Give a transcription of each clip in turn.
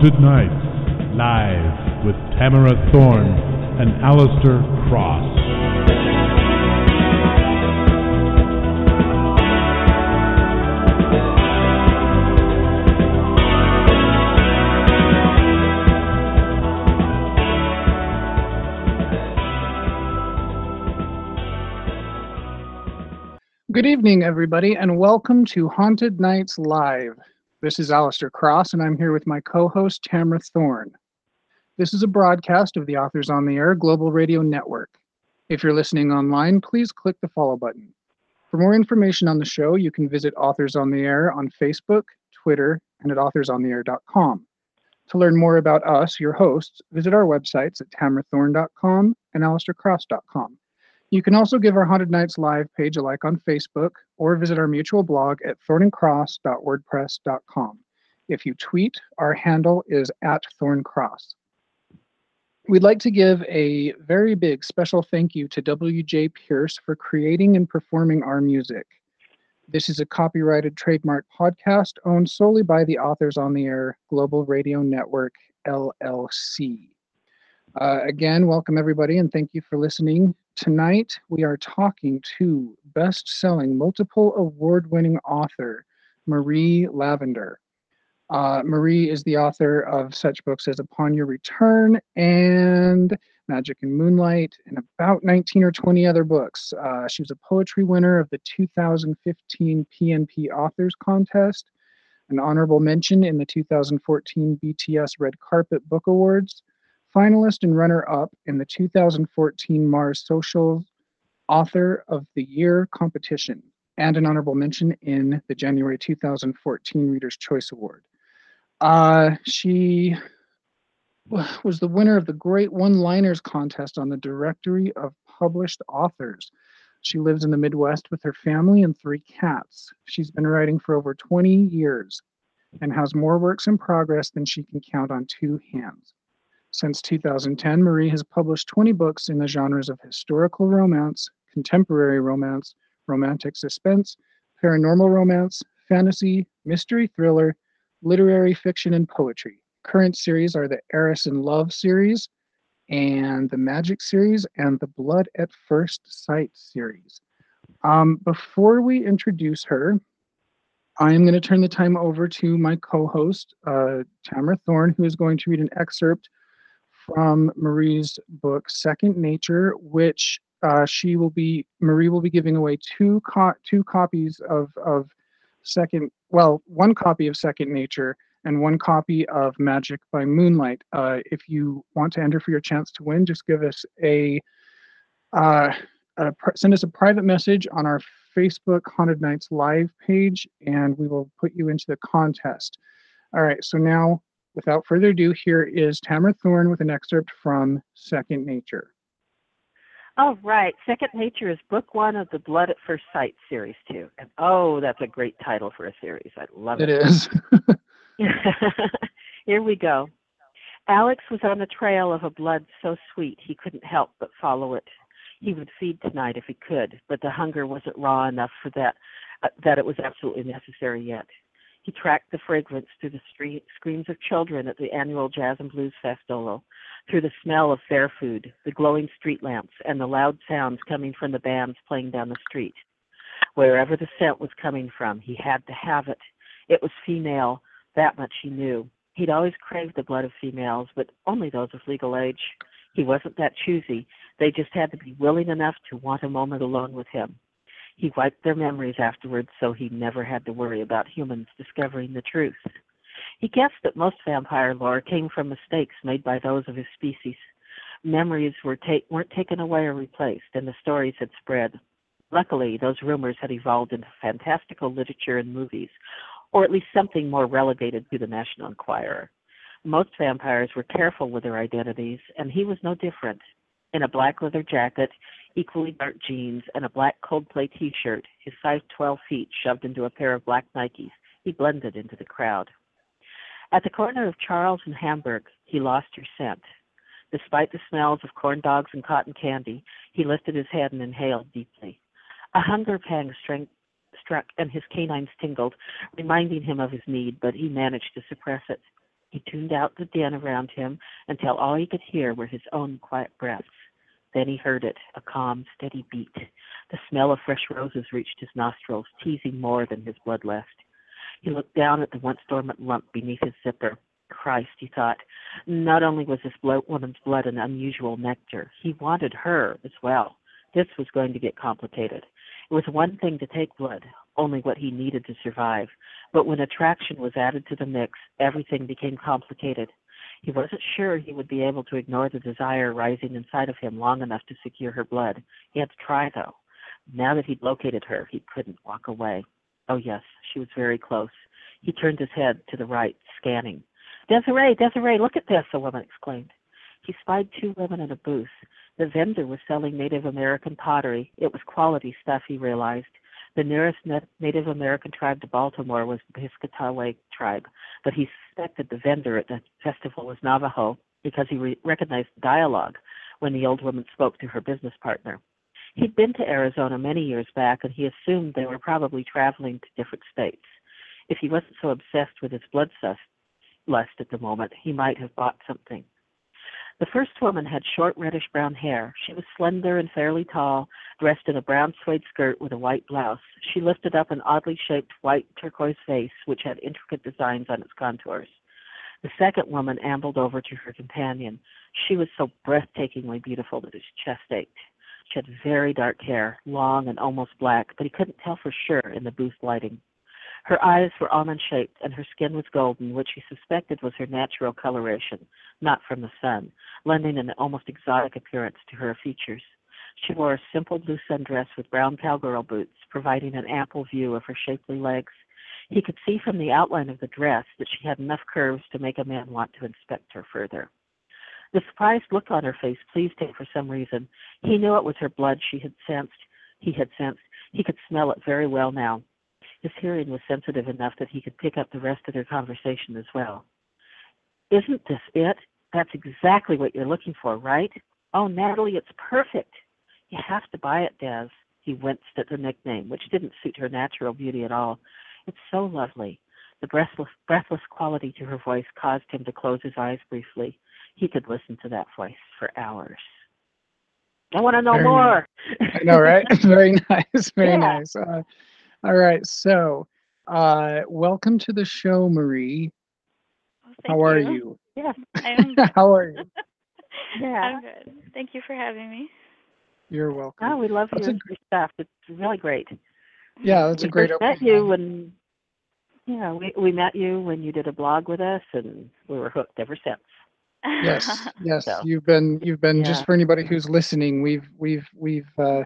Haunted Nights, live with Tamara Thorne and Alistair Cross. Good evening, everybody, and welcome to Haunted Nights Live. This is Alistair Cross, and I'm here with my co host, Tamara Thorne. This is a broadcast of the Authors on the Air Global Radio Network. If you're listening online, please click the follow button. For more information on the show, you can visit Authors on the Air on Facebook, Twitter, and at authorsontheair.com. To learn more about us, your hosts, visit our websites at tamarathorne.com and alistaircross.com. You can also give our Haunted Nights Live page a like on Facebook or visit our mutual blog at thorncross.wordpress.com. If you tweet, our handle is at thorncross. We'd like to give a very big special thank you to W.J. Pierce for creating and performing our music. This is a copyrighted trademark podcast owned solely by the Authors on the Air Global Radio Network, LLC. Uh, again, welcome everybody and thank you for listening Tonight, we are talking to best selling, multiple award winning author Marie Lavender. Uh, Marie is the author of such books as Upon Your Return and Magic and Moonlight, and about 19 or 20 other books. Uh, she was a poetry winner of the 2015 PNP Authors Contest, an honorable mention in the 2014 BTS Red Carpet Book Awards, finalist and runner up in the 2014 Mars Social Author of the Year competition, and an honorable mention in the January 2014 Reader's Choice Award. Uh, she was the winner of the Great One Liners contest on the Directory of Published Authors. She lives in the Midwest with her family and three cats. She's been writing for over 20 years and has more works in progress than she can count on two hands. Since 2010, Marie has published 20 books in the genres of historical romance, contemporary romance, romantic suspense, paranormal romance, fantasy, mystery thriller, literary fiction, and poetry. Current series are the Heiresses in Love series, and the Magic series, and the Blood at First Sight series. Um, before we introduce her, I am going to turn the time over to my co host, uh, Tamara Thorne, who is going to read an excerpt from Marie's book, Second Nature, which uh, she will be Marie will be giving away two co- two copies of of second well one copy of Second Nature and one copy of Magic by Moonlight. Uh, if you want to enter for your chance to win, just give us a, uh, a send us a private message on our Facebook Haunted Nights live page, and we will put you into the contest. All right, so now without further ado, here is Tamara Thorne with an excerpt from Second Nature. All right. Second Nature is book one of the Blood at First Sight series, too. And oh, that's a great title for a series. I love it. It is. Here we go. Alex was on the trail of a blood so sweet he couldn't help but follow it. He would feed tonight if he could, but the hunger wasn't raw enough for that, uh, that it was absolutely necessary yet. He tracked the fragrance through the street, screams of children at the annual Jazz and Blues Festival, through the smell of fair food, the glowing street lamps, and the loud sounds coming from the bands playing down the street. Wherever the scent was coming from, he had to have it. It was female, that much he knew. He'd always craved the blood of females, but only those of legal age. He wasn't that choosy. They just had to be willing enough to want a moment alone with him. He wiped their memories afterwards so he never had to worry about humans discovering the truth. He guessed that most vampire lore came from mistakes made by those of his species. Memories were ta- weren't taken away or replaced, and the stories had spread. Luckily, those rumors had evolved into fantastical literature and movies, or at least something more relegated to the National Enquirer. Most vampires were careful with their identities, and he was no different. In a black leather jacket, equally dark jeans, and a black Coldplay t-shirt, his size 12 feet shoved into a pair of black Nikes, he blended into the crowd. At the corner of Charles and Hamburg, he lost her scent. Despite the smells of corn dogs and cotton candy, he lifted his head and inhaled deeply. A hunger pang struck and his canines tingled, reminding him of his need, but he managed to suppress it. He tuned out the din around him until all he could hear were his own quiet breaths. Then he heard it, a calm, steady beat. The smell of fresh roses reached his nostrils, teasing more than his blood left. He looked down at the once dormant lump beneath his zipper. Christ, he thought. Not only was this woman's blood an unusual nectar, he wanted her as well. This was going to get complicated. It was one thing to take blood, only what he needed to survive. But when attraction was added to the mix, everything became complicated. He wasn't sure he would be able to ignore the desire rising inside of him long enough to secure her blood. He had to try, though. Now that he'd located her, he couldn't walk away. Oh, yes, she was very close. He turned his head to the right, scanning. Desiree, Desiree, look at this, a woman exclaimed. He spied two women in a booth. The vendor was selling Native American pottery. It was quality stuff, he realized. The nearest Native American tribe to Baltimore was the Piscataway tribe, but he suspected the vendor at the festival was Navajo because he re- recognized the dialogue when the old woman spoke to her business partner. He'd been to Arizona many years back, and he assumed they were probably traveling to different states. If he wasn't so obsessed with his bloodlust at the moment, he might have bought something. The first woman had short reddish brown hair. She was slender and fairly tall, dressed in a brown suede skirt with a white blouse. She lifted up an oddly shaped white turquoise face which had intricate designs on its contours. The second woman ambled over to her companion. She was so breathtakingly beautiful that his chest ached. She had very dark hair, long and almost black, but he couldn't tell for sure in the booth lighting. Her eyes were almond shaped, and her skin was golden, which he suspected was her natural coloration, not from the sun, lending an almost exotic appearance to her features. She wore a simple blue sundress with brown cowgirl boots, providing an ample view of her shapely legs. He could see from the outline of the dress that she had enough curves to make a man want to inspect her further. The surprised look on her face pleased him for some reason. He knew it was her blood she had sensed. He had sensed. He could smell it very well now. His hearing was sensitive enough that he could pick up the rest of their conversation as well. Isn't this it? That's exactly what you're looking for, right? Oh, Natalie, it's perfect. You have to buy it, Des. He winced at the nickname, which didn't suit her natural beauty at all. It's so lovely. The breathless, breathless quality to her voice caused him to close his eyes briefly. He could listen to that voice for hours. I want to know Very more. I know, right? very nice. Very Yeah. nice. Uh, all right. So, uh, welcome to the show, Marie. Well, How thank are you. you? Yes. I'm, How are you? Yeah. I'm good. Thank you for having me. You're welcome. Oh, we love That's your, a your stuff. It's really great. Yeah, that's a we great first met you when yeah, we we met you when you did a blog with us and we were hooked ever since. Yes, yes. So, You've been you've been just for anybody who's listening, we've we've we've uh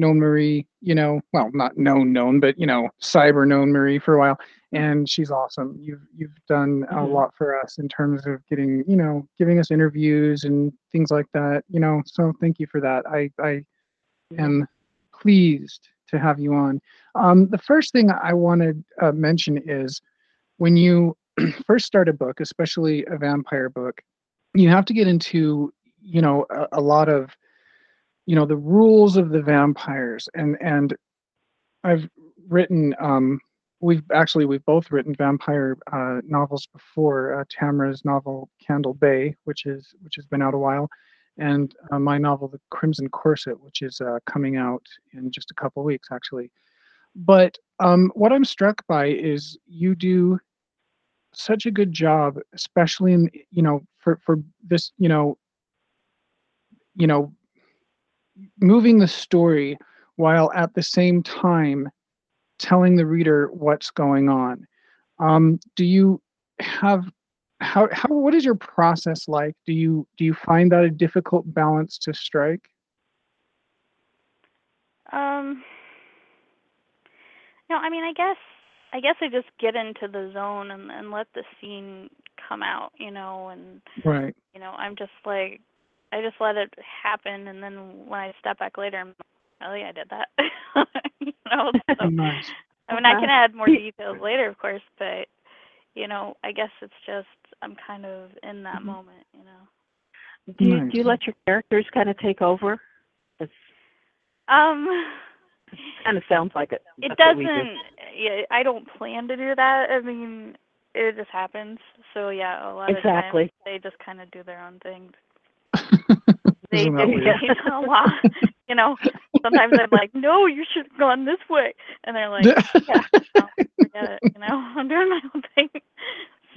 known Marie, you know, well, not known known, but you know, cyber known Marie for a while and she's awesome. You've you've done a lot for us in terms of getting, you know, giving us interviews and things like that, you know. So thank you for that. I I am pleased to have you on. Um, the first thing I want to uh, mention is when you first start a book, especially a vampire book, you have to get into you know a, a lot of you know the rules of the vampires and and I've written um, we've actually we've both written vampire uh, novels before. Uh, Tamara's novel Candle Bay, which is which has been out a while, and uh, my novel The Crimson Corset, which is uh, coming out in just a couple weeks actually. But um, what I'm struck by is you do such a good job, especially in you know for for this you know you know moving the story while at the same time telling the reader what's going on. Um, do you have how how what is your process like? Do you do you find that a difficult balance to strike? Um, no, I mean, I guess, I guess I just get into the zone and and let the scene come out, you know, and Right. you know, I'm just like, I just let it happen, and then when I step back later, I'm like, oh yeah, I did that, you know. So, Nice. I mean, I can add more details later, of course, but you know, I guess it's just I'm kind of in that Mhm. moment, you know. Do you do you let your characters kind of take over? It Um. kind of sounds like it. It That's what we do. doesn't. Yeah, I don't plan to do that. I mean, it just happens. So yeah, a lot Exactly. of times they just kind of do their own thing. Isn't They that do weird? you know, a lot. You know, sometimes I'm like, no, you should have gone this way, and they're like, yeah, no, forget it. You know, I'm doing my own thing.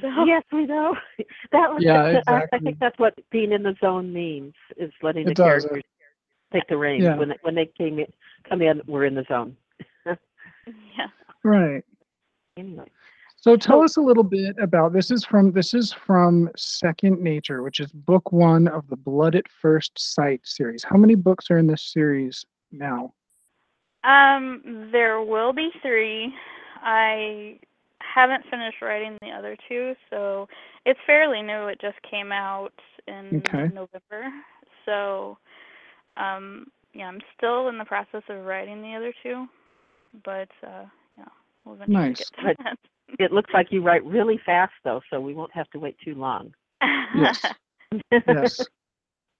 So Yes, we know. That was Yeah, the- uh, I- I think that's what being in the zone means is letting the It does. characters take the reins Yeah. when they, when they came in, come in. We're in the zone. yeah. right. Anyway, So tell us a little bit about this is from this is from Second Nature, which is book one of the Blood at First Sight series. How many books are in this series now? Um, there will be three. I haven't finished writing the other two, so it's fairly new. It just came out in Okay. November. So, um, yeah, I'm still in the process of writing the other two, but uh, yeah, we'll eventually Nice. get to Right. that. It looks like you write really fast though, so we won't have to wait too long. Yes. Yes.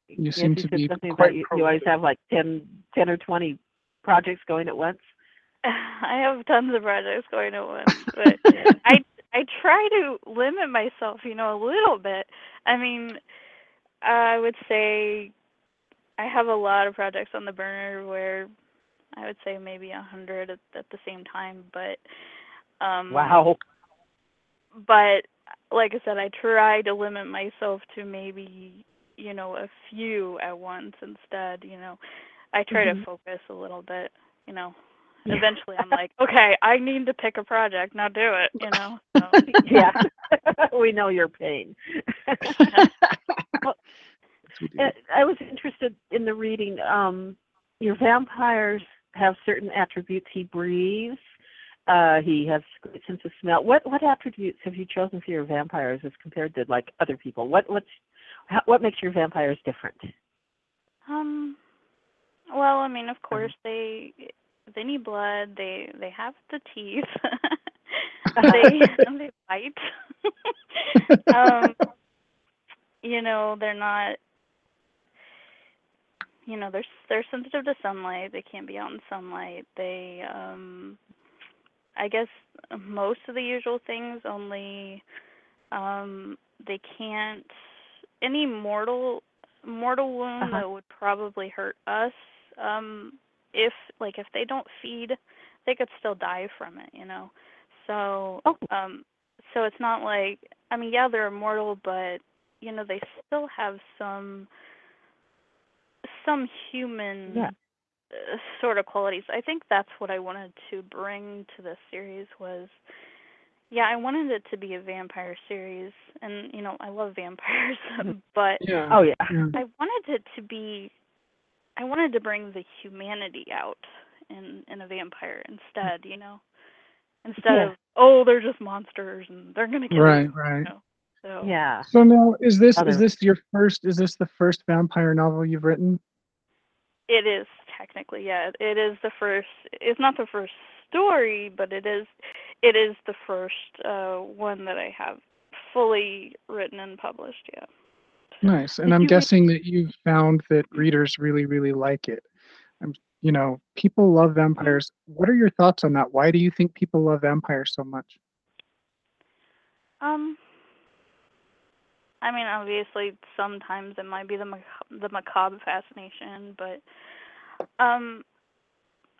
You Yes, seem to be something quite you, you always have like 10, 10 or twenty projects going at once. I have tons of projects going at once, but I I try to limit myself, you know, a little bit. I mean, I would say I have a lot of projects on the burner where I would say maybe a hundred at, at the same time, but um Wow. but like I said, I try to limit myself to maybe, you know, a few at once instead, you know. I try Mhm. to focus a little bit, you know. Yeah. Eventually I'm like, okay, I need to pick a project, now do it, you know. So, yeah, we know your pain. We do. Uh, I was interested in the reading. Um, your vampires have certain attributes. He breathes. Uh, he has great sense of smell. What what attributes have you chosen for your vampires as compared to like other people? What what's how, what makes your vampires different? Um well, I mean, of course they they need blood, they they have the teeth. they they bite. um you know, they're not you know, they're they're sensitive to sunlight. They can't be out in sunlight. They um I guess most of the usual things only um they can't any mortal mortal wound Uh-huh. that would probably hurt us um if like if they don't feed they could still die from it you know so Oh. um so it's not like i mean yeah they're immortal but you know they still have some some human Yeah. Uh, sort of qualities i think that's what i wanted to bring to this series was yeah i wanted it to be a vampire series and you know i love vampires Mhm. but yeah. Oh yeah. yeah. I wanted it to be I wanted to bring the humanity out in in a vampire instead, you know. Instead Yeah. of oh, they're just monsters and they're gonna kill Right, you. right. You know? So Yeah. So now is this Other- is this your first is this the first vampire novel you've written? It is technically, yeah. It is the first it's not the first story, but it is it is the first uh one that I have fully written and published, yeah. Nice. And Did I'm you read- guessing that you've found that readers really, really like it. I'm, you know, people love vampires. What are your thoughts on that? Why do you think people love vampires so much? Um, I mean, obviously, sometimes it might be the mac- the macabre fascination, but um,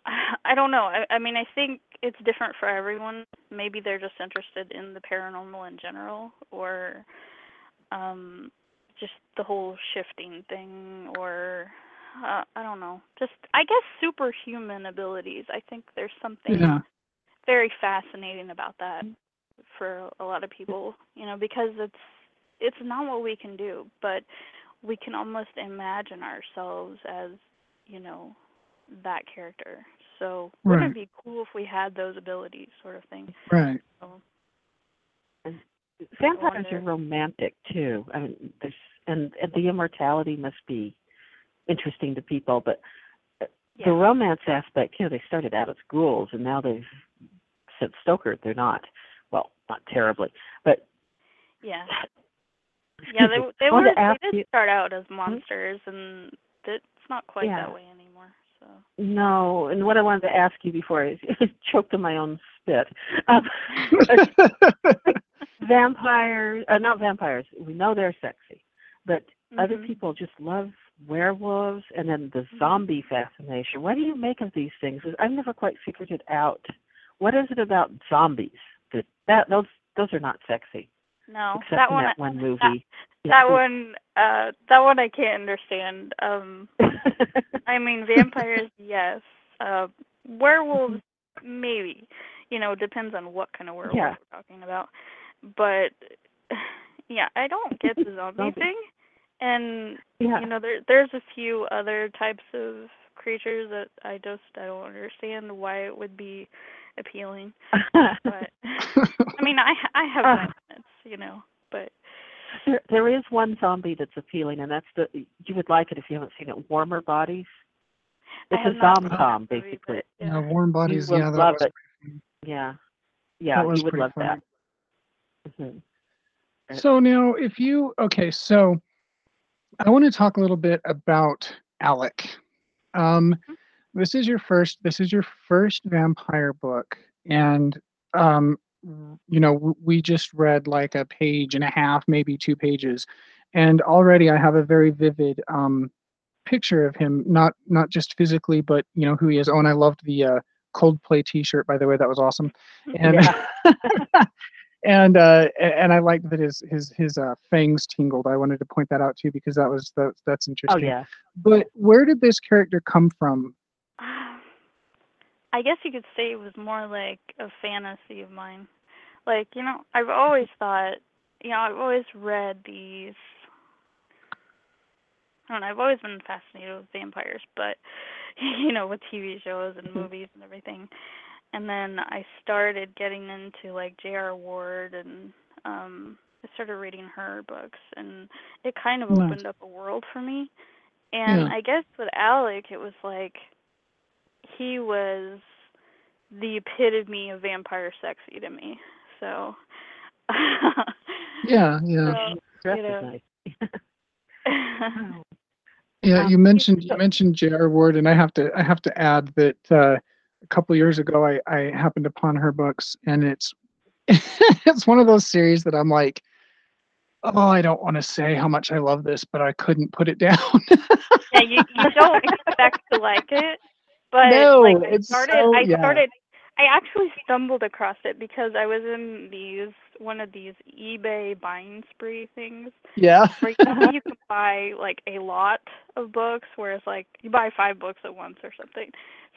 I don't know. I, I mean, I think it's different for everyone. Maybe they're just interested in the paranormal in general, or um, just the whole shifting thing, or uh, I don't know. Just I guess superhuman abilities. I think there's something Yeah. very fascinating about that for a lot of people, you know, because it's it's not what we can do, but we can almost imagine ourselves as, you know, that character. So wouldn't it be cool if we had those abilities, sort of thing? Right. So, Vampires are romantic too. I mean, there's and, and the immortality must be interesting to people, but uh, yeah. the romance aspect, you know, they started out as ghouls and now they've since Stoker, they're not. Well, not terribly, but yeah. Yeah, they they were they did you- start out as monsters and it's not quite Yeah. that way anymore. So No, and what I wanted to ask you before I choked on my own spit. Um, vampires, uh, not vampires. We know they're sexy, but other Mhm. people just love werewolves and then the Mm-hmm. zombie fascination. What do you make of these things? I've never quite figured it out. What is it about zombies that that those those are not sexy No, except that in one. that one movie? That one. Uh, that one I can't understand. Um, I mean, vampires, yes. Uh, werewolves, maybe. You know, depends on what kind of werewolf Yeah. we're talking about. But yeah, I don't get the zombie thing. And yeah. you know, there there's a few other types of creatures that I just I don't understand why it would be appealing. But I mean, I I have Ah. My limits, you know. But There, there is one zombie that's appealing, and that's the you would like it if you haven't seen it. Warmer Bodies. It's a not zom seen movie, basically. but, Yeah, yeah. warm bodies. will Yeah, that love was it. Yeah, yeah, That was you would pretty love funny. that. hmm So now, if you okay, so I want to talk a little bit about Alec. Um, this is your first. This is your first vampire book, and um, you know we just read like a page and a half, maybe two pages, and already I have a very vivid um, picture of him. Not not just physically, but you know who he is. Oh, and I loved the uh, Coldplay T-shirt, by the way. That was awesome. And Yeah. and uh and I liked that his his his uh fangs tingled. I wanted to point that out too because that was that that's interesting. Oh interesting. yeah. But where did this character come from? I guess you could say it was more like a fantasy of mine. Like, you know, I've always thought, you know, I've always read these. I don't know, I've always been fascinated with vampires, but, you know, with TV shows and Mhm. movies and everything. And then I started getting into, like, J.R. Ward and, um, I started reading her books, and it kind of Nice. opened up a world for me. And Yeah. I guess with Alec, it was like he was the epitome of vampire sexy to me. So Yeah, yeah. So, you know. Yeah, you mentioned you mentioned J.R. Ward, and I have to I have to add that uh, a couple years ago I I happened upon her books, and it's it's one of those series that I'm like, oh, I don't want to say how much I love this, but I couldn't put it down. yeah, you you don't expect to like it, but No, like I started so- I yeah. started I actually stumbled across it because I was in these one of these eBay buying spree things yeah, where you, can buy like a lot of books, whereas like you buy five books at once or something.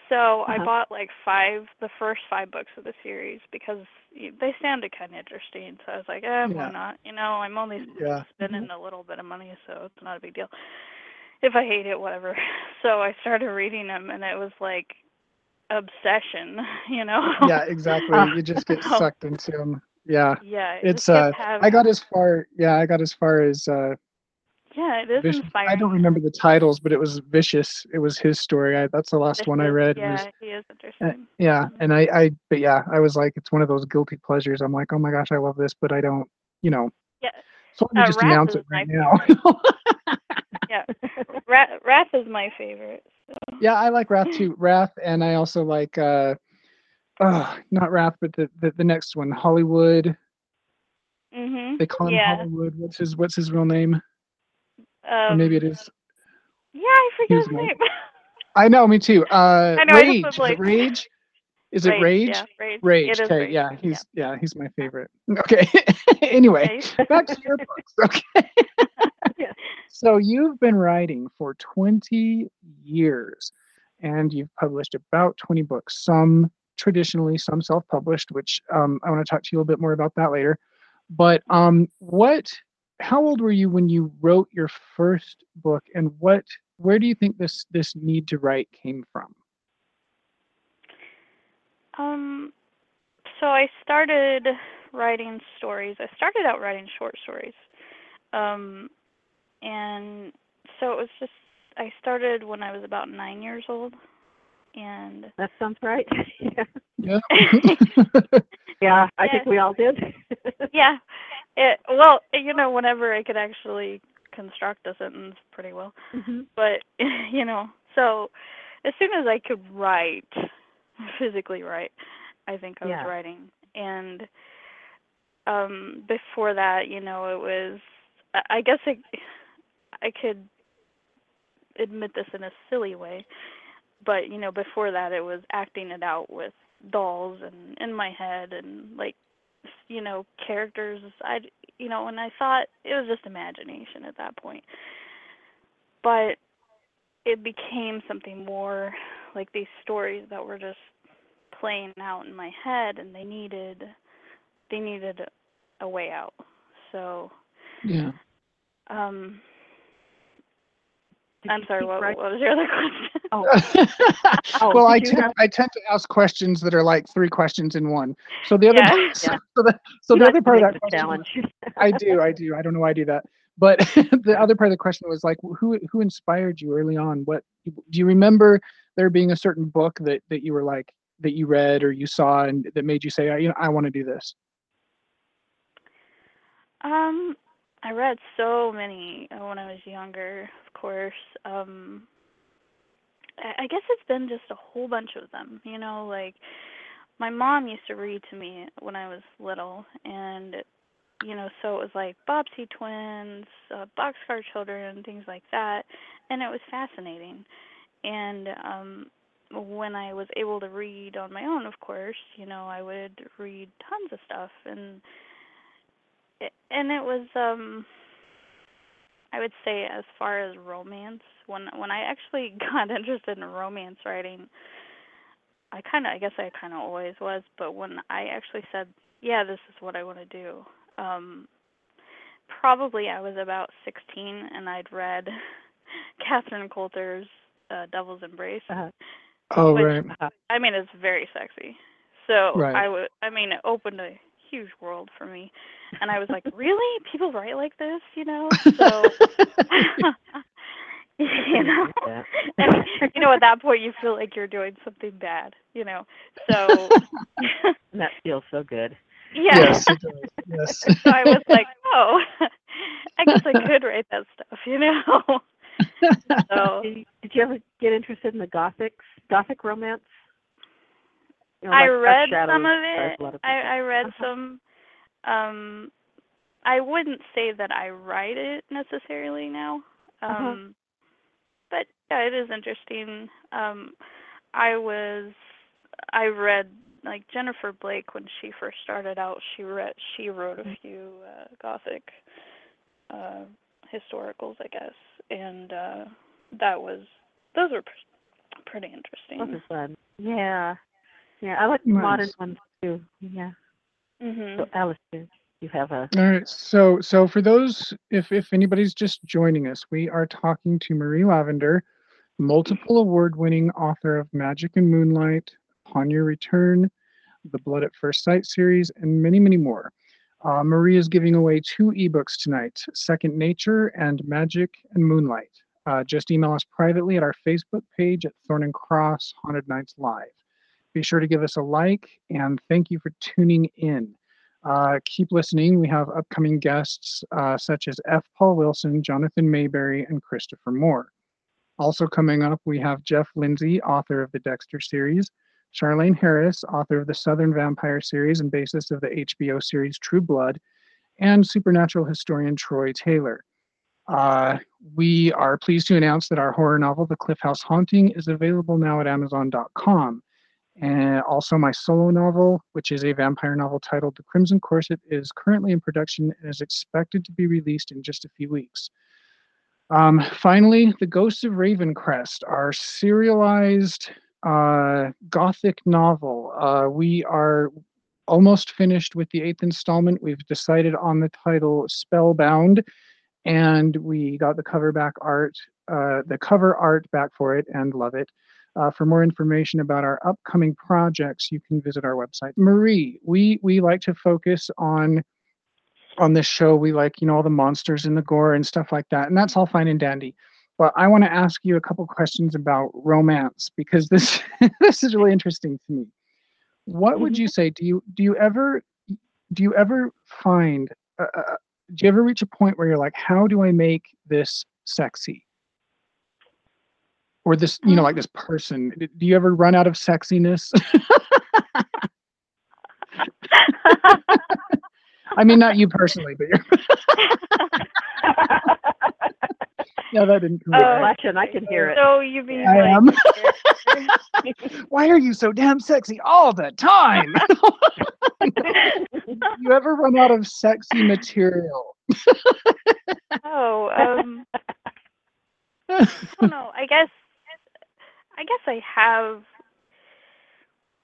So I Uh-huh. bought like five, the first five books of the series because they sounded kind of interesting. So I was like, eh, Yeah. why not? You know, I'm only yeah. spending a little bit of money, so it's not a big deal. If I hate it, whatever. So I started reading them, and it was like obsession, you know. yeah, exactly. You just get sucked into them. Yeah, yeah, it it's uh, having, I got as far. Yeah, I got as far as uh, yeah, it is Vishous. inspiring. I don't remember the titles, but it was Vishous. It was his story. I, that's the last one I read. Yeah, was, he is uh, interesting. yeah, Mhm. and I, I, but yeah, I was like, it's one of those guilty pleasures. I'm like, oh my gosh, I love this, but I don't, you know. Yeah. So let me Uh, just Wrath announce it right now. Yeah, Wrath, Wrath is my favorite. Yeah, I like Wrath too. Wrath, and I also like, uh, oh, not Wrath, but the, the the next one, Hollywood. Mhm. They call him yeah. Hollywood. What's his What's his real name? Um, maybe it is. Yeah, I forget his name. I know, me too. Uh, I know, I just Rhage. Is it Rhage? Is it Rhage? Yeah, Rhage. Rhage. Okay, Rhage. yeah, he's yeah. he's my favorite. Okay. anyway, back to your books. Okay. So you've been writing for 20 years and you've published about 20 books, some traditionally, some self-published, which um, I want to talk to you a little bit more about that later. But um, what how old were you when you wrote your first book and what where do you think this this need to write came from? Um, so I started writing stories. I started out writing short stories. Um, and so it was just, I started when I was about nine years old. And That sounds right. yeah. Yeah. yeah, I Yeah. think we all did. yeah, it, well, you know, whenever I could actually construct a sentence pretty well. hmm but you know so as soon as i could write physically write i think i was Yeah. writing and um before that, you know, it was I I guess I I could admit this in a silly way, but you know, before that it was acting it out with dolls and in my head and like you know, characters I you know, and I thought it was just imagination at that point. But it became something more like these stories that were just playing out in my head and they needed they needed a way out. So Yeah. um Did I'm sorry, what, what was your other question? Oh, oh, well, I tend, have- I tend to ask questions that are like three questions in one. So the other Yeah. part, Yeah. so the, so you the other part of that question, challenge. I do, I do. I don't know why I do that. But the other part of the question was like, who who inspired you early on? What do you remember there being a certain book that that you were like that you read or you saw and that made you say, "I- you know, I want to do this? Um, I read so many uh, when I was younger, of course. Um, I guess it's been just a whole bunch of them, you know, like my mom used to read to me when I was little, and you know, so it was like Bobbsey twins, uh, Boxcar Children, things like that, and it was fascinating. And um, when I was able to read on my own, of course, you know, I would read tons of stuff, and it, and it was um I would say as far as romance when when I actually got interested in romance writing I kind of I guess I kind of always was but when I actually said yeah this is what I want to do um probably I was about 16 and I'd read Catherine Coulter's uh, Devil's Embrace Uh-huh. Oh, Which- right. Uh-huh. I mean, it's very sexy. So Right. I would, I mean, it opened a huge world for me, and I was like, really, people write like this, you know? So, you know, Yeah. I mean, you know, at that point, you feel like you're doing something bad, you know? So, that feels so good. yeah. Yes. Yes. so I was like, oh, I guess I could write that stuff, you know? so. Did you, did you ever get interested in the gothics, gothic romance? You know, I like Dark read Shadows some of inspires it. a of I. I read Uh-huh. some. Um, I wouldn't say that I write it necessarily now. Um, Uh-huh. but yeah, it is interesting. Um, I was I read like Jennifer Blake when she first started out. She read she wrote a few uh, gothic uh, historicals, I guess, and uh, that was those were pr- pretty interesting. Those are fun. Yeah. Yeah, I like the modern ones too. Yeah. Mhm. So, Alistair, you have a. All right. So, so for those, if if anybody's just joining us, we are talking to Marie Lavender, multiple award-winning author of Magic and Moonlight, Upon Your Return, the Blood at First Sight series, and many, many more. Uh, Marie is giving away two ebooks tonight: Second Nature and Magic and Moonlight. Uh, just email us privately at our Facebook page at Thorn and Cross Haunted Nights Live. Be sure to give us a like and thank you for tuning in. Uh, keep listening. We have upcoming guests uh, such as F. Paul Wilson, Jonathan Maberry, and Christopher Moore. Also coming up, we have Jeff Lindsay, author of the Dexter series, Charlaine Harris, author of the Southern Vampire series and bassist of the HBO series True Blood, and supernatural historian Troy Taylor. Uh, we are pleased to announce that our horror novel, The Cliff House Haunting, is available now at Amazon.com. And also, my solo novel, which is a vampire novel titled The Crimson Corset, is currently in production and is expected to be released in just a few weeks. Um, finally, The Ghosts of Ravencrest, our serialized uh, gothic novel. Uh, we are almost finished with the eighth installment. We've decided on the title Spellbound, and we got the cover back art, uh, the cover art back for it, and love it. Uh, for more information about our upcoming projects, you can visit our website. Marie, we we like to focus on on this show. We like you know all the monsters and the gore and stuff like that, and that's all fine and dandy. But I want to ask you a couple questions about romance because this this is really interesting to me. What would you say? Do you do you ever do you ever find uh, uh, do you ever reach a point where you're like, how do I make this sexy? Or this, you know, like this person. Do you ever run out of sexiness? I mean, not you personally, but you're. no, that didn't come out Oh, right. flashing, I can hear it. So you mean I like am. Why are you so damn sexy all the time? you ever run out of sexy material? oh, um, I don't know. I guess I have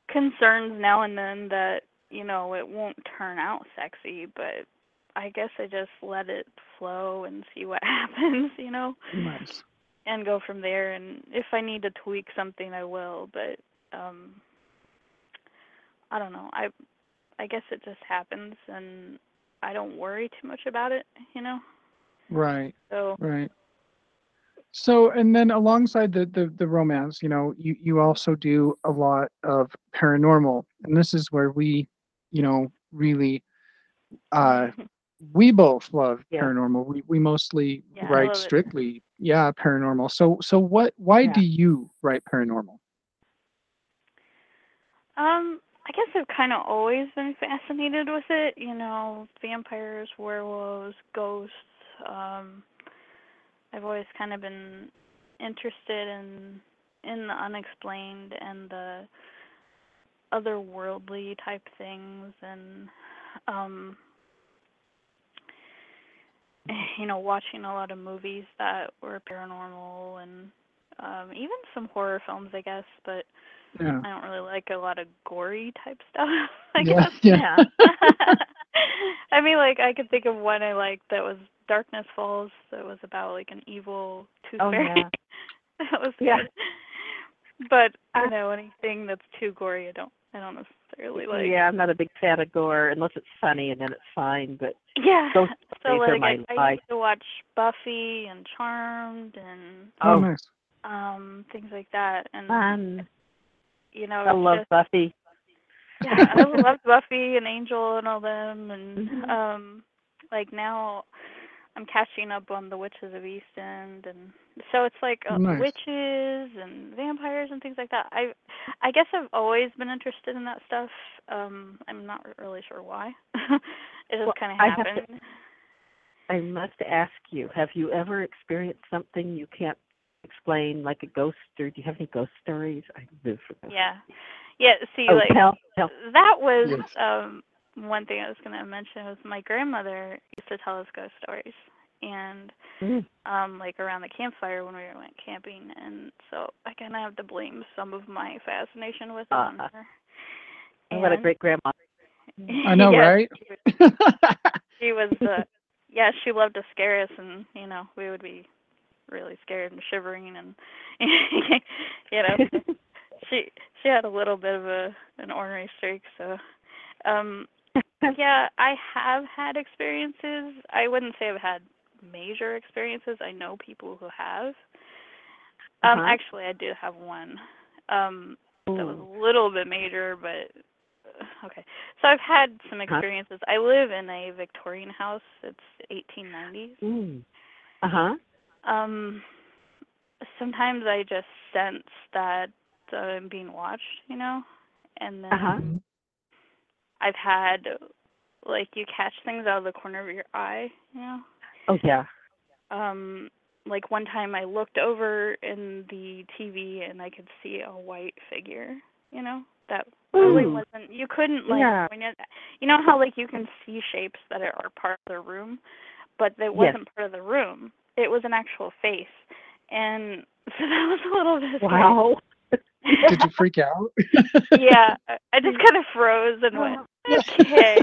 concerns now and then that you know it won't turn out sexy, but I guess I just let it flow and see what happens, you know, Nice. and go from there. And if I need to tweak something, I will. But um, I don't know. I I guess it just happens, and I don't worry too much about it, you know. Right. So Right. So, and then alongside the, the the romance, you know, you you also do a lot of paranormal, and this is where we, you know, really, uh, we both love Yeah. paranormal. We we mostly Yeah, write love it. strictly, yeah, paranormal. So so what? Why Yeah. do you write paranormal? Um, I guess I've kind of always been fascinated with it. You know, vampires, werewolves, ghosts. Um, I've always kind of been interested in in the unexplained and the otherworldly type things, and um, you know, watching a lot of movies that were paranormal and um, even some horror films, I guess, but. Yeah. I don't really like a lot of gory type stuff. I Yeah. guess. Yeah. I mean, like I could think of one I liked that was Darkness Falls. That was about like an evil tooth Oh, fairy. yeah. that was Yeah. good. But you Uh, know, anything that's too gory, I don't. I don't necessarily like. yeah, I'm not a big fan of gore unless it's funny, and then it's fine. But Yeah. Ghost so stories are like my I, I used to watch Buffy and Charmed and Oh, Oh. nice. um things like that, and fun. you know, I love just, Buffy. yeah, I loved Buffy and Angel and all them, and Mhm. um, like now I'm catching up on the Witches of East End, and so it's like uh, Nice. witches and vampires and things like that. I, I guess I've always been interested in that stuff. Um, I'm not really sure why. it just Well, kind of I have to- happened. I must ask you: Have you ever experienced something you can't explain, like a ghost, or do you have any ghost stories? I live for ghosts. Yeah, yeah. See, Oh, like tell, tell. that was Yes. um one thing I was gonna mention was my grandmother used to tell us ghost stories and Mm. um like around the campfire when we went camping and so I kinda have to blame some of my fascination with it on Uh-huh. her. Oh, what a great grandma. I know, Yes, right? She was, she was uh yeah, she loved to scare us and you know, we would be really scared and shivering and you know she she had a little bit of a an ornery streak so um yeah i have had experiences. I wouldn't say i've had major experiences. I know people who have. Um Uh-huh. actually i do have one um that was a little bit major but uh, okay. So i've had some experiences. I live in a victorian house. It's 1890s Mm. Uh huh. um sometimes i just sense that i'm being watched you know? And then Uh-huh. I've had like you catch things out of the corner of your eye you know Oh yeah. um like one time i looked over in the tv and i could see a white figure you know that really Ooh. wasn't you couldn't like Yeah. when it, you know how like you can see shapes that are, are part of the room but that wasn't part of the room it was an actual face and so that was a little bit. Wow. Did you freak out? yeah I- i just kind of froze and went okay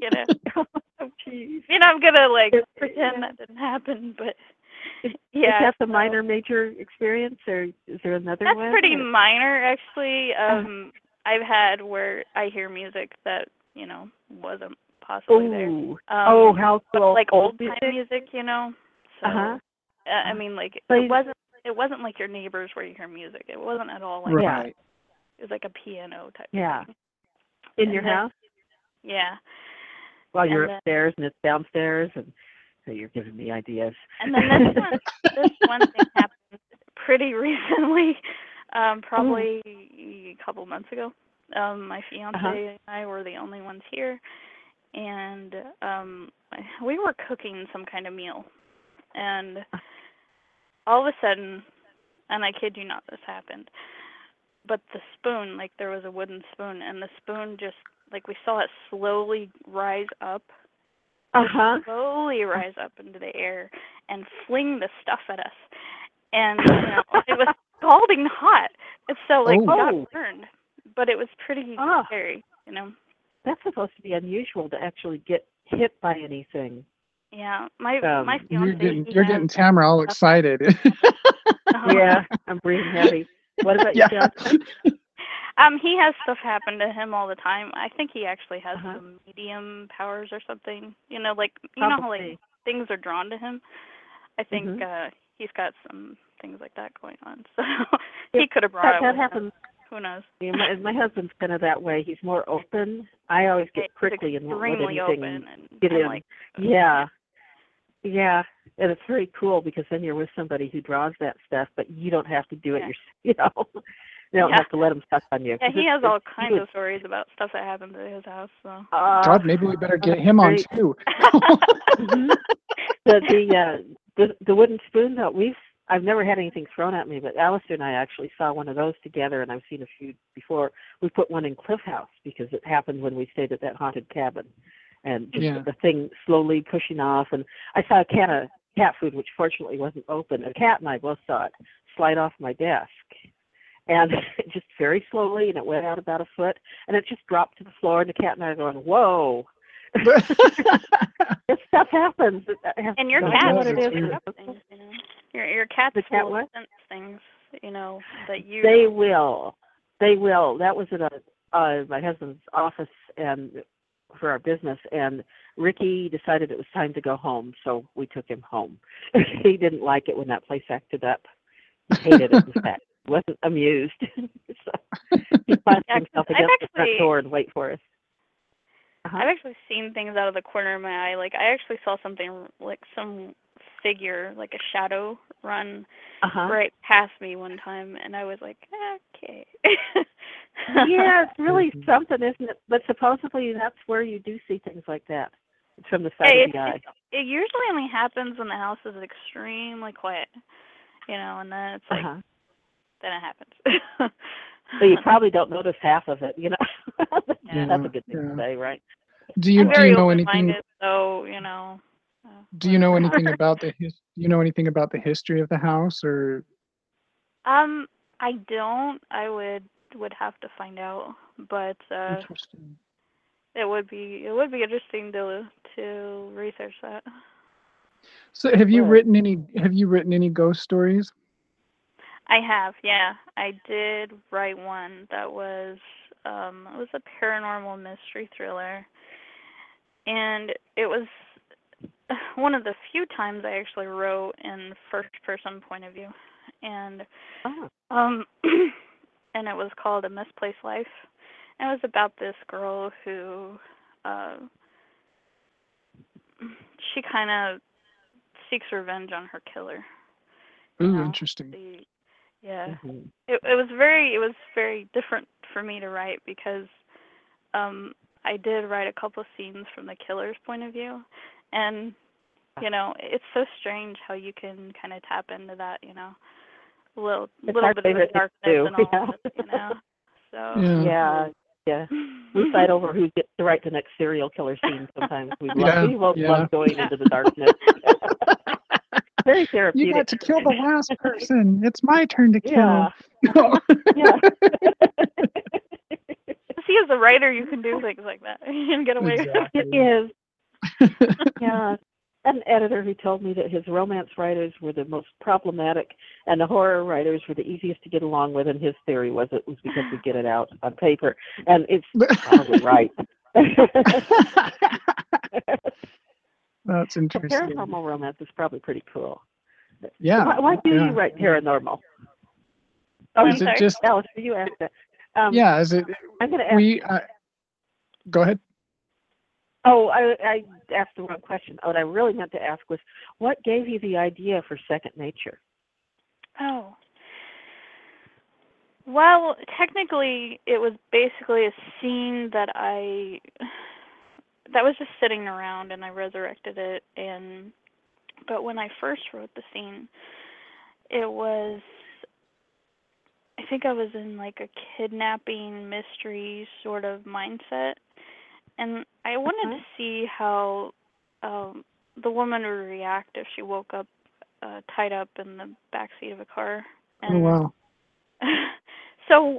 you know oh, geez. you know i'm gonna like pretend that didn't happen but Is, yeah is that the so- minor major experience, or is there another That's one? pretty or- minor, actually. Um, I've had where I hear music that you know wasn't possibly there. Um, oh, how cool! like old time music. music, you know. So Uh-huh. uh, I mean, like So it wasn't it wasn't like your neighbors where you hear music. It wasn't at all like Yeah. right. it was like a piano type. Yeah. Thing. In your then- house Yeah. while you're then- upstairs and it's downstairs, and so you're giving me ideas. And then this one this one thing happened pretty recently, um, probably a couple months ago. Um, my fiance Uh-huh. and I were the only ones here, and um we were cooking some kind of meal, and all of a sudden, and I kid you not, this happened. But the spoon, like there was a wooden spoon, and the spoon just like we saw it slowly rise up Uh huh. slowly rise up into the air and fling the stuff at us. And you know, it was scalding hot. And so like Oh. got burned. But it was pretty Ah. scary, you know. That's supposed to be unusual to actually get hit by anything. Yeah. My Um, my You're getting you're getting Tamara all excited. uh, Yeah, I'm breathing heavy. What about Yeah. you, Um, he has stuff happen to him all the time. I think he actually has Uh-huh. some medium powers or something. You know, like you know how like things are drawn to him. I think Mhm. uh he's got some things like that going on. So he could have brought That, it that with him. happens. Who knows? Yeah, my, my husband's kind of that way. He's more open. I always get He's prickly and won't let extremely anything open and get in. like Yeah. Yeah. And it's very cool because then you're with somebody who draws that stuff, but you don't have to do it Yeah. yourself. You know, you don't Yeah. have to let them suck on you. Yeah, 'Cause he has all kinds of stories about stuff that happened to his house, so Uh, God, maybe we better get him on great. too. mhm. the the uh the the wooden spoon though we've I've never had anything thrown at me, but Alistair and I actually saw one of those together, and I've seen a few before. We put one in Cliff House because it happened when we stayed at that haunted cabin, and just Yeah. the thing slowly pushing off. And I saw a can of cat food, which fortunately wasn't open. A cat and I both saw it slide off my desk, and just very slowly, and it went out about a foot, and it just dropped to the floor. And the cat and I are going, "Whoa!" this stuff happens. And your cat what it's is. weird. things, you know. Your your cats The cat will what? sense things, you know, that you They will. They will. That was at a uh, my husband's office and for our business, and Ricky decided it was time to go home, so we took him home. he didn't like it when that place acted up. He hated it. In fact, wasn't amused. so he planted himself against the front actually- door and wait for us. Uh-huh. I've actually seen things out of the corner of my eye. Like I actually saw something like some figure, like a shadow, run Uh-huh. right past me one time, and I was like, okay. yeah, it's really something, isn't it? But supposedly that's where you do see things like that. It's from the side Hey, of the eye. it usually only happens when the house is extremely quiet, you know, and then it's like Uh-huh. then it happens. So you probably don't notice half of it, you know. Yeah. That's a good thing Yeah. to say, right? do you I'm do you know anything? so you know. Do you know anything about the his? You know anything about the history of the house, or Um, I don't. I would would have to find out, but uh, interesting? it would be it would be interesting to to research that. So, have you written any? Have you written any ghost stories? I have, yeah. I did write one that was um it was a paranormal mystery thriller. And it was one of the few times I actually wrote in first person point of view. And Oh. um and it was called A Misplaced Life. And it was about this girl who uh she kind of seeks revenge on her killer. you Ooh, know, interesting. the- yeah Mhm. it it was very it was very different for me to write because um I did write a couple of scenes from the killer's point of view and you know it's so strange how you can kind of tap into that you know little It's little bit of thing darkness to do, and all yeah. of it, you know so Yeah. Yeah, yeah. We fight over who gets to write the next serial killer scene sometimes. We love Yeah, we both yeah. love going into the darkness. Very therapeutic. You therapeutic. got to kill the last person. It's my turn to Yeah. kill. Yeah. see as a writer you can do things like that you can get away with it it is. Yeah. An editor who told me that his romance writers were the most problematic and the horror writers were the easiest to get along with, and his theory was it was because we get it out on paper. And it's probably right. That's interesting. paranormal romance is probably pretty cool. Yeah. Why, why do yeah. you write paranormal? Oh, Is it sorry? just? Alice, you asked that. Um, Yeah. Is it? I'm going to ask. We. Uh, go ahead. Oh, I, I asked the wrong question. What I really meant to ask was, what gave you the idea for Second Nature? Oh. Well, technically, it was basically a scene that I that was just sitting around and I resurrected it and but when I first wrote the scene it was I think I was in like a kidnapping mystery sort of mindset and I wanted Uh-huh. to see how um the woman would react if she woke up uh tied up in the back seat of a car Oh wow. so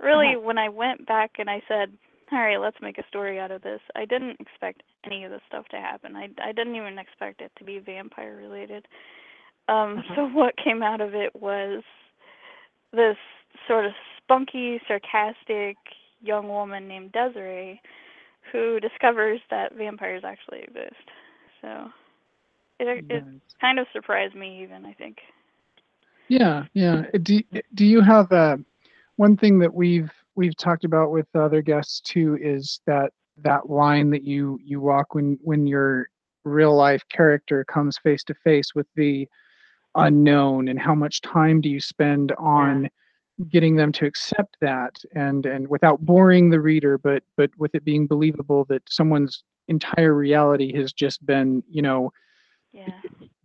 really Uh-huh. when I went back and I said, "All right, let's make a story out of this." I didn't expect any of this stuff to happen. I I didn't even expect it to be vampire related. Um Uh-huh. so what came out of it was this sort of spunky, sarcastic young woman named Desiree who discovers that vampires actually exist. So it it kind of surprised me even, I think. Yeah, yeah. Do do you have uh, one thing that we've we've talked about with other guests too is that that line that you you walk when when your real life character comes face to face with the unknown and how much time do you spend on getting them to accept that and and without boring the reader but but with it being believable that someone's entire reality has just been you know Yeah.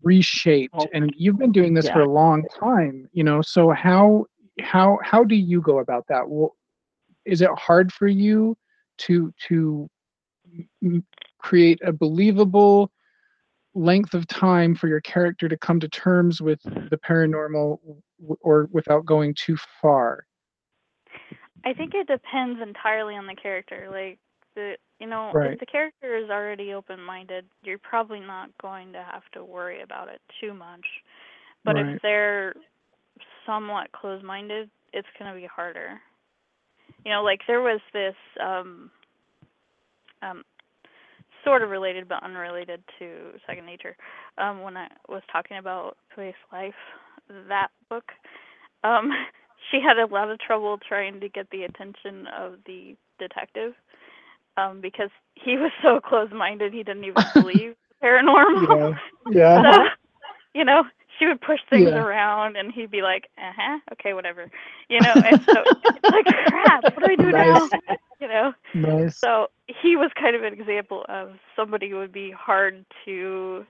reshaped and you've been doing this for a long time you know so how how how do you go about that? Well, is it hard for you to to create a believable length of time for your character to come to terms with the paranormal w- or without going too far I think it depends entirely on the character. Like the you know, Right. if the character is already open minded, you're probably not going to have to worry about it too much. But Right. if they're somewhat closed minded, it's gonna be harder. You know, like there was this um um sort of related but unrelated to second nature. Um when I was talking about Place Life, that book, um she had a lot of trouble trying to get the attention of the detective um because he was so closed minded he didn't even believe paranormal. Yeah yeah. So you know she would push things Yeah. around and he'd be like uh-huh okay whatever you know and so it's like crap what do i do now? You know? Nice. So he was kind of an example of somebody who would be hard to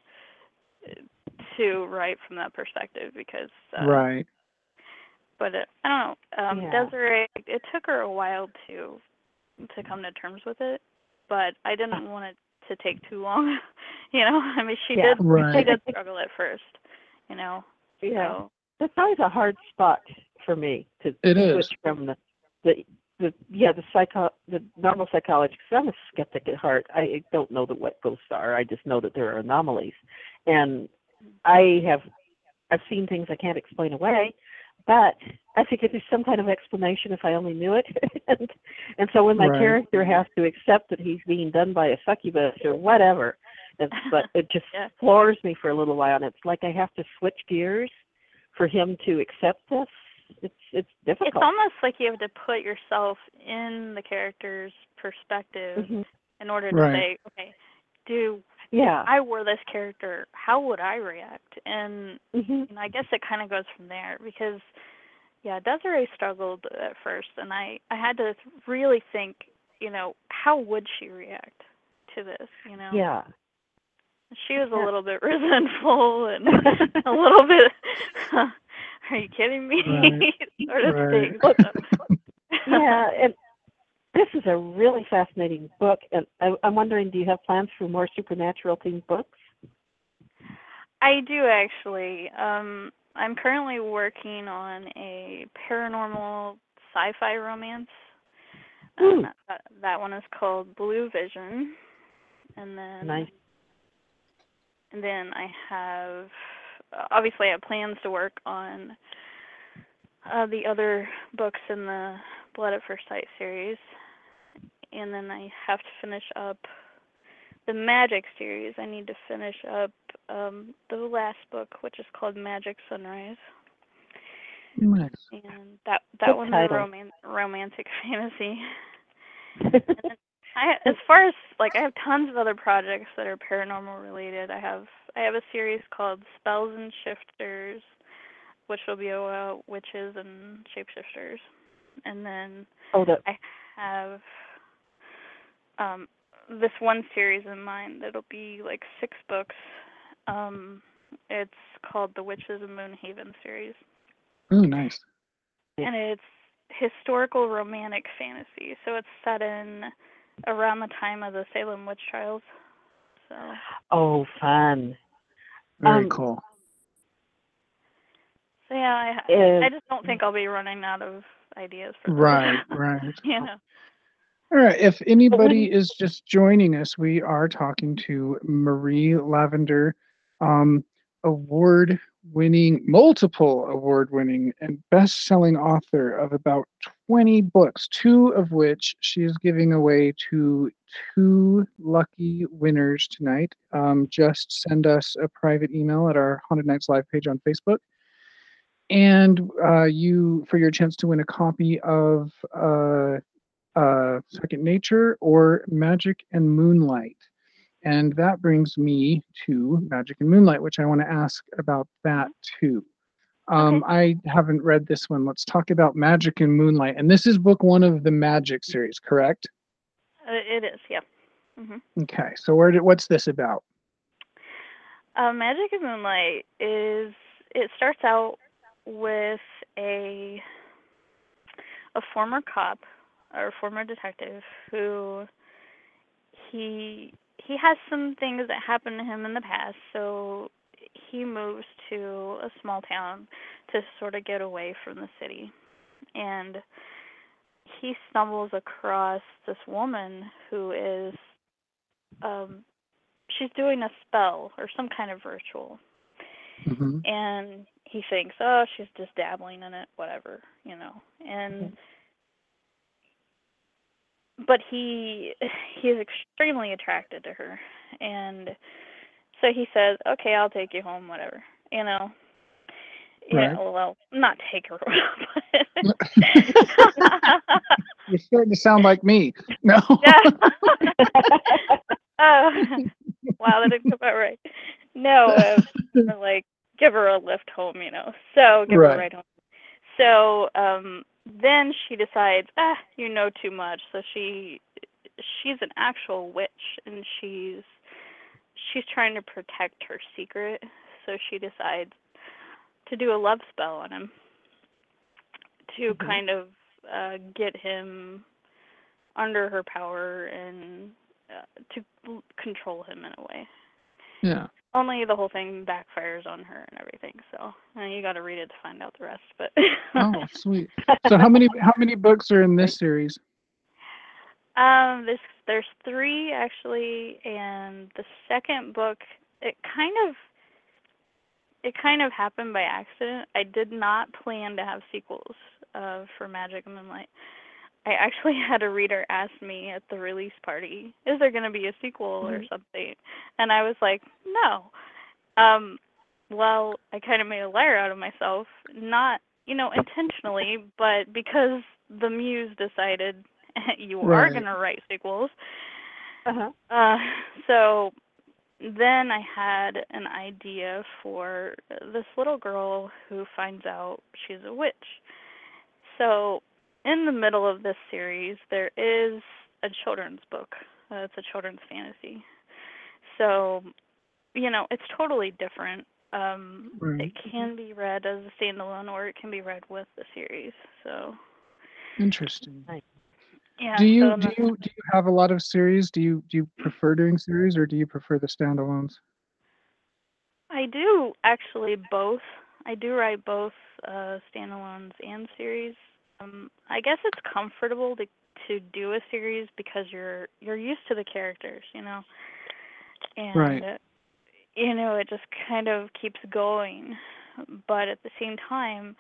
to write from that perspective because uh, right but it, I don't know. Um, Yeah. Desiree, it took her a while to to come to terms with it, but I didn't want it to take too long. you know, I mean, she Yeah. did she did struggle at first. You know, Yeah. so That's always a hard spot for me to It is. switch from the the the yeah the psycho the normal psychology because I'm a skeptic at heart. I don't know that what ghosts are. I just know that there are anomalies, and I have I've seen things I can't explain away, but I figured there's some kind of explanation if I only knew it. and and so when my Right. character has to accept that he's being done by a succubus or whatever, it's but it just Yeah. floors me for a little while, and it's like I have to switch gears for him to accept this. It's it's difficult. it's almost like you have to put yourself in the character's perspective Mhm. in order to Right. say, okay, do Yeah. I were this character, how would I react? And hmm and I guess it kind of goes from there because, yeah, Desiree struggled at first, and I I had to really think, you know, how would she react to this? You know, Yeah. she was a little bit resentful and a little bit, are you kidding me? sort of Right. thing. So- yeah, and this is a really fascinating book, and I, I'm wondering, do you have plans for more supernatural themed books? I do actually. Um, I'm currently working on a paranormal sci-fi romance. Um, that, that one is called Blue Vision, and then Nice. and then I have obviously I have plans to work on uh, the other books in the Blood at First Sight series, and then I have to finish up the Magic series. I need to finish up um, the last book, which is called Magic Sunrise, nice and that that Good one's title. a roman- romantic fantasy. I as far as like I have tons of other projects that are paranormal related. I have I have a series called Spells and Shifters, which will be about witches and shapeshifters, and then oh, I have um this one series in mind. that'll be like six books. Um, it's called the Witches of Moonhaven series, Oh, nice. and it's historical romantic fantasy. So it's set in around the time of the Salem witch trials. So Oh, fun. Very Um, cool. so yeah, I Uh, I just don't think I'll be running out of ideas for those. Right, right. you know. All right. If anybody is just joining us, we are talking to Marie Lavender, um, award winning, multiple award winning, and best selling author of about 20 books, two of which she is giving away to two lucky winners tonight. Um, just send us a private email at our Haunted Nights Live page on Facebook. And uh, you, for your chance to win a copy of uh, uh, Second Nature or Magic and Moonlight. And that brings me to Magic and Moonlight, which I want to ask about that too. Um, I haven't read this one. Let's talk about Magic and Moonlight. And this is book one of the Magic series, correct? Uh, it is, yeah. Mm-hmm. Okay, so where did, what's this about? Uh, Magic and Moonlight is it starts out with a a former cop or former detective who he he has some things that happened to him in the past, so he moves to a small town to sort of get away from the city. And he stumbles across this woman who is um she's doing a spell or some kind of ritual. Hmm and he thinks oh she's just dabbling in it whatever you know. And but he he is extremely attracted to her and so he says okay i'll take you home whatever you know Right. yeah well not take her but You're starting to sound like me. No. yeah. oh, wow, that didn't come out right. No, uh, like give her a lift home, you know. So give Right. her a ride home. So um, then she decides, ah, you know too much. So she she's an actual witch, and she's she's trying to protect her secret. So she decides to do a love spell on him to Mhm. kind of uh, get him under her power and uh, to control him in a way. Yeah. Only the whole thing backfires on her and everything. So uh, you got to read it to find out the rest. But Oh, sweet. So how many how many books are in this series? um, this there's three actually, and the second book it kind of it kind of happened by accident. I did not plan to have sequels uh, for Magic and Moonlight. I actually had a reader ask me at the release party, "Is there going to be a sequel or something?" And I was like, "No." Um, well, I kind of made a liar out of myself, not you know intentionally, but because the muse decided you are going to write sequels. uh-huh. Uh, so then I had an idea for this little girl who finds out she's a witch. So in the middle of this series, there is a children's book. Uh, it's a children's fantasy. So, you know, it's totally different. Um, Right. It can be read as a standalone, or it can be read with the series. So, Interesting. yeah. do you so do you do you have a lot of series? Do you do you prefer doing series or do you prefer the standalones? I do actually both. I do write both uh, standalones and series. Um, I guess it's comfortable to to do a series because you're you're used to the characters, you know, and Right. you know it just kind of keeps going. But at the same time,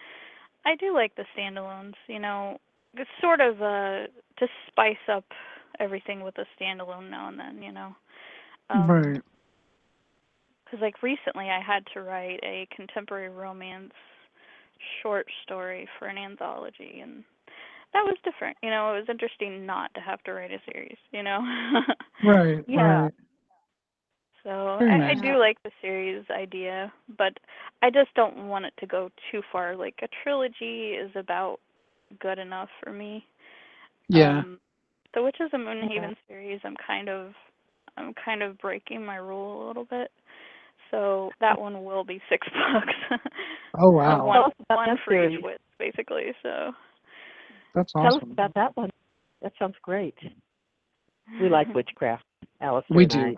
I do like the standalones. You know, it's sort of uh, to spice up everything with a standalone now and then. You know. Um, right. because like recently I had to write a contemporary romance short story for an anthology and that was different. You know, it was interesting not to have to write a series, you know. Right. Yeah. Right. so I. I do like the series idea, but I just don't want it to go too far. Like a trilogy is about good enough for me. Yeah. Um, the Witches of Moonhaven series, I'm kind of I'm kind of breaking my rule a little bit. So that one will be six books. Oh wow, one Tell about one that for each series. witch, basically. So that's Tell us awesome. about that one. That sounds great. We like witchcraft, Alistair We and do. I.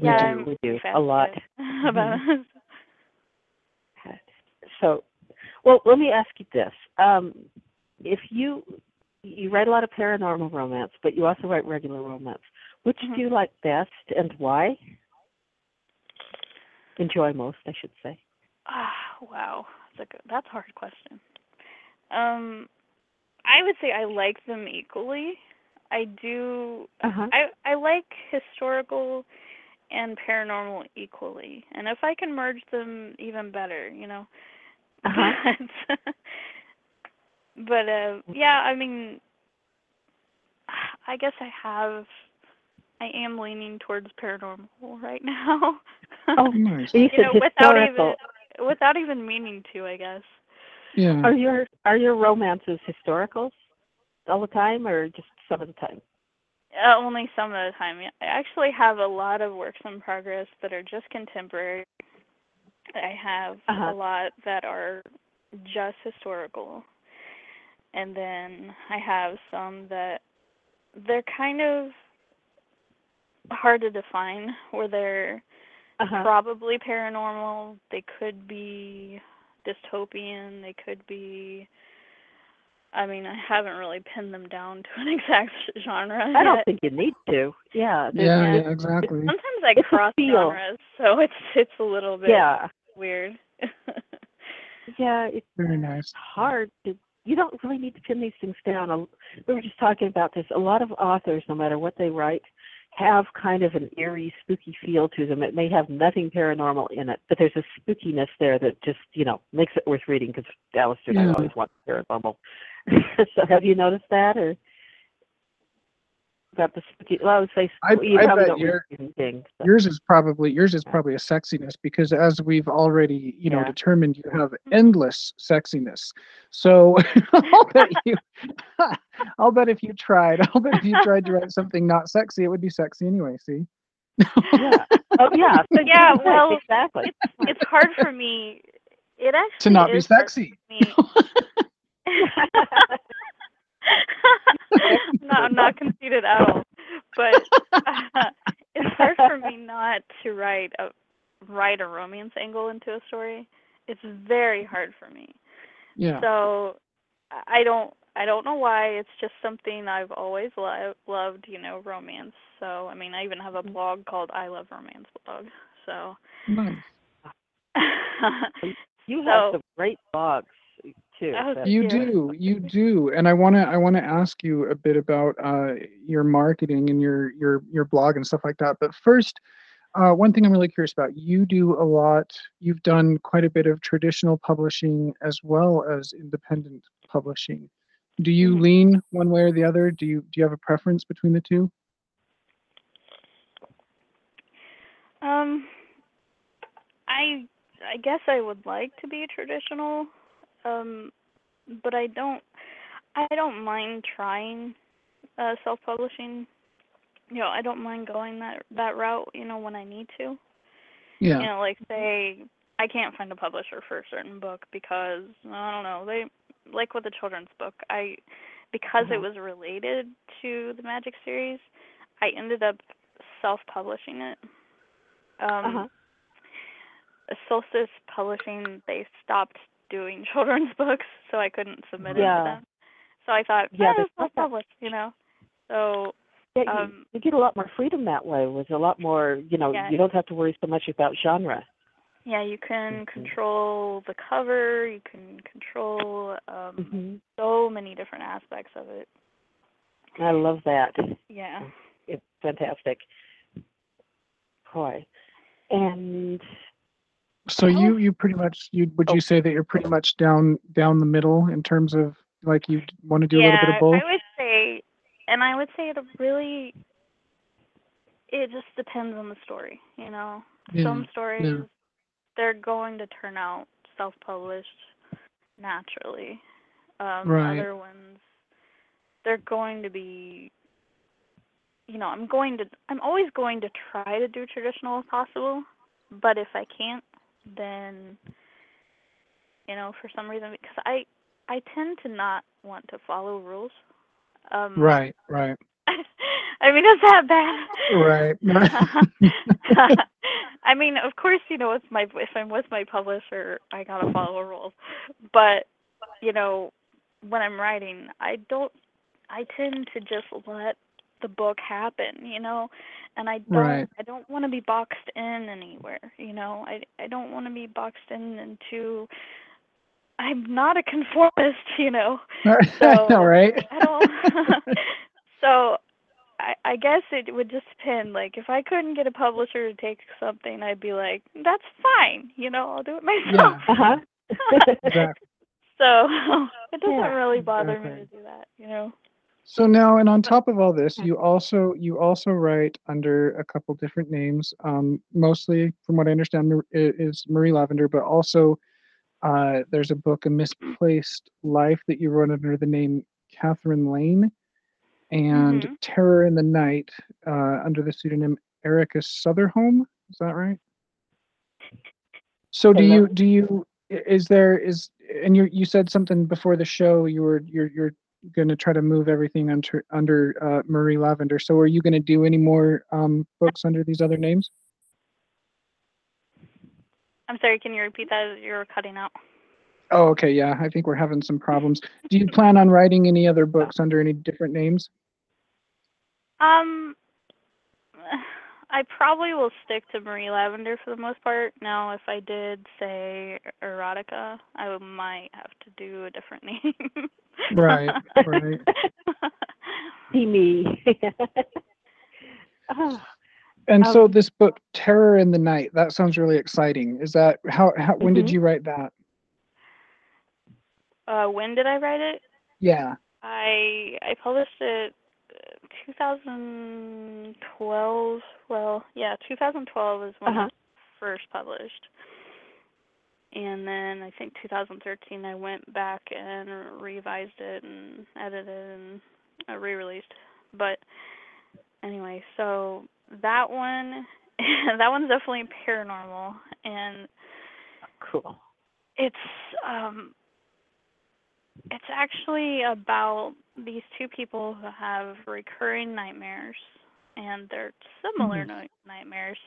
We yeah, do. I'm We do a lot. fascinated about it. So, well, let me ask you this: um, if you you write a lot of paranormal romance, but you also write regular romance, which Mhm. do you like best, and why? Enjoy most, I should say. Ah, wow, that's a good, that's a hard question. Um, I would say I like them equally. I do. Uh huh. I I like historical and paranormal equally, and if I can merge them, even better. You know. Uh-huh. But, but uh, yeah, I mean, I guess I have. I am leaning towards paranormal right now. Oh, Nice. You you said know, without historical. even without even meaning to, I guess. Yeah. Are your are your romances historicals all the time, or just some of the time? Uh, only some of the time. I actually have a lot of works in progress that are just contemporary. I have Uh-huh. a lot that are just historical. And then I have some that they're kind of hard to define where they're Uh-huh. probably paranormal, they could be dystopian, they could be I mean, I haven't really pinned them down to an exact genre I don't think you need to. Yeah. Yeah, yeah. yeah, exactly. Sometimes I It's cross genres, so it's it's a little bit Yeah. weird. Yeah. It's Very nice. hard to. You don't really need to pin these things down. We were just talking about this. A lot of authors, no matter what they write, have kind of an eerie, spooky feel to them. It may have nothing paranormal in it, but there's a spookiness there that just, you know, makes it worth reading because Alistair and Yeah. I hmm. always want paranormal. so have you noticed that, or about the spooky? Well, I would say I- you I probably bet don't read you're- anything. so- Yours is probably yours is probably a sexiness because as we've already you know Yeah. determined, you have mm-hmm. endless sexiness. So I'll bet you, I'll bet if you tried, I'll bet if you tried to write something not sexy, it would be sexy anyway. See? yeah. Oh yeah. So Yeah, well, exactly. it's hard for me. It actually to not be is hard sexy. for me. no, I'm not conceited at all. But uh, it's hard for me not to write a write a romance angle into a story. It's very hard for me. Yeah. So I I don't I don't know why. It's just something I've always lo- loved, you know, romance. So I mean, I even have a blog called I Love Romance blog. So Nice. You have So- some great blogs too. Oh, You Yeah. do, you do, and I want to, I want to ask you a bit about uh, your marketing and your your your blog and stuff like that. But first, uh, one thing I'm really curious about: you do a lot. You've done quite a bit of traditional publishing as well as independent publishing. Do you Mhm. lean one way or the other? Do you do you have a preference between the two? Um, I I guess I would like to be traditional, um, but I don't I don't mind trying uh, self-publishing. You know, I don't mind going that that route. You know, when I need to. Yeah. You know, like say I can't find a publisher for a certain book because I don't know they like with the children's book I because it Mhm. was related to the Magic series I ended up self-publishing it. Um, Uh-huh. Solstice Publishing they stopped doing children's books, so I couldn't submit it Yeah. to them. So I thought, Yeah, self not publish, you know. So Yeah, you, Um, you get a lot more freedom that way. It was a lot more, you know, Yeah. you don't have to worry so much about genre. yeah, you can Mhm. control the cover, you can control um hmm so many different aspects of it. I love that. Yeah. It's fantastic. Boy. And So you you pretty much you would Oh. you say that you're pretty much down down the middle in terms of like you want to do a little bit of both? I would say and I would say it really it just depends on the story, you know. Yeah, Some stories they're going to turn out self-published naturally. Um, Right. Other ones, they're going to be you know, I'm going to I'm always going to try to do traditional if possible, but if I can't, then you know, for some reason because I I tend to not want to follow rules. Um Right, right, I mean, is that bad? right. I mean, of course, you know, with my if I'm with my publisher, I gotta follow rules. But you know, when I'm writing, I don't. I tend to just let the book happen, you know, and I don't. Right. I don't want to be boxed in anywhere, you know. I I don't want to be boxed in into. I'm not a conformist, you know. Know, right? I don't. so I, I guess it would just depend. Like, if I couldn't get a publisher to take something, I'd be like, that's fine. You know, I'll do it myself. Yeah. Uh-huh. Exactly. so it doesn't Yeah, really bother me to do that. You know. So now, and on top of all this, you also you also write under a couple different names. Um, mostly, from what I understand, is Marie Lavender, but also uh, there's a book, A Misplaced Life, that you wrote under the name Catherine Lane, and Mhm. Terror in the Night uh, under the pseudonym Erica Sutherholm. Is that right? So do you do you is there is and you you said something before the show you were you're you're going to try to move everything under under uh, Marie Lavender. So are you going to do any more um, books under these other names? I'm sorry. Can you repeat that? You're cutting out. Oh, okay, yeah. I think we're having some problems. Do you plan on writing any other books under any different names? Um, I probably will stick to Marie Lavender for the most part. Now, if I did say erotica, I might have to do a different name. Right, right. See me. And so Um, this book, Terror in the Night, that sounds really exciting. Is that how? how when did Mhm. you write that? uh, when did I write it? Yeah. I I published it 2012. Well, yeah, 2012 is when Uh-huh. it was first published. And then I think 2013 I went back and revised it and edited and uh, re-released. But anyway, so that one that one's definitely paranormal and cool. it's um it's actually about these two people who have recurring nightmares and they're similar Mhm. nightmares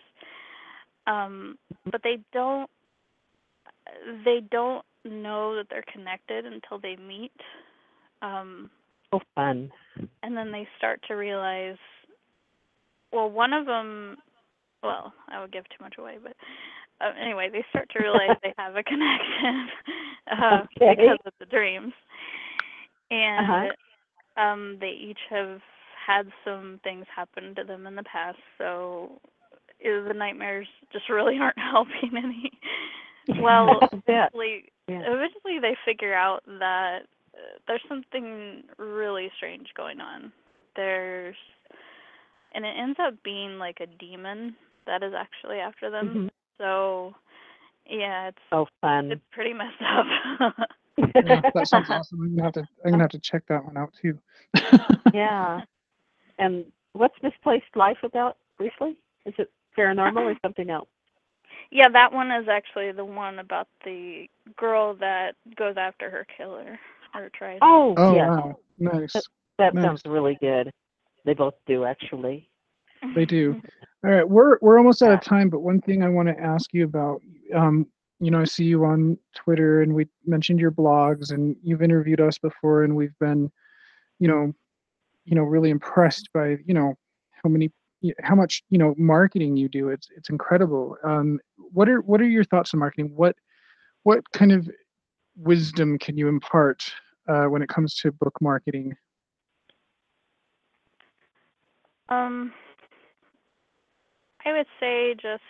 um but they don't they don't know that they're connected until they meet um So fun. and then they start to realize well one of them well i would give too much away but uh, anyway they start to realize they have a connection uh, Okay. because of the dreams and Uh-huh. um they each have had some things happen to them in the past so the nightmares just really aren't helping any well eventually, Yeah. eventually they figure out that uh, there's something really strange going on. There's, and it ends up being like a demon that is actually after them. So, yeah, it's So fun. it's pretty messed up. yeah that sounds awesome. I'm gonna have to. I'm gonna have to check that one out too. yeah. And what's misplaced life about briefly? Is it paranormal or something else? yeah, that one is actually the one about the girl that goes after her killer or tries. Oh, Oh yes. wow, nice. That nice. sounds really good. They both do actually. They do. All right, we're we're almost out of time, but one thing I want to ask you about, um, you know, I see you on Twitter, and we mentioned your blogs, and you've interviewed us before, and we've been, you know, you know, really impressed by you know how many how much you know marketing you do. It's it's incredible. Um, what are what are your thoughts on marketing? What what kind of wisdom can you impart uh, when it comes to book marketing? Um, I would say just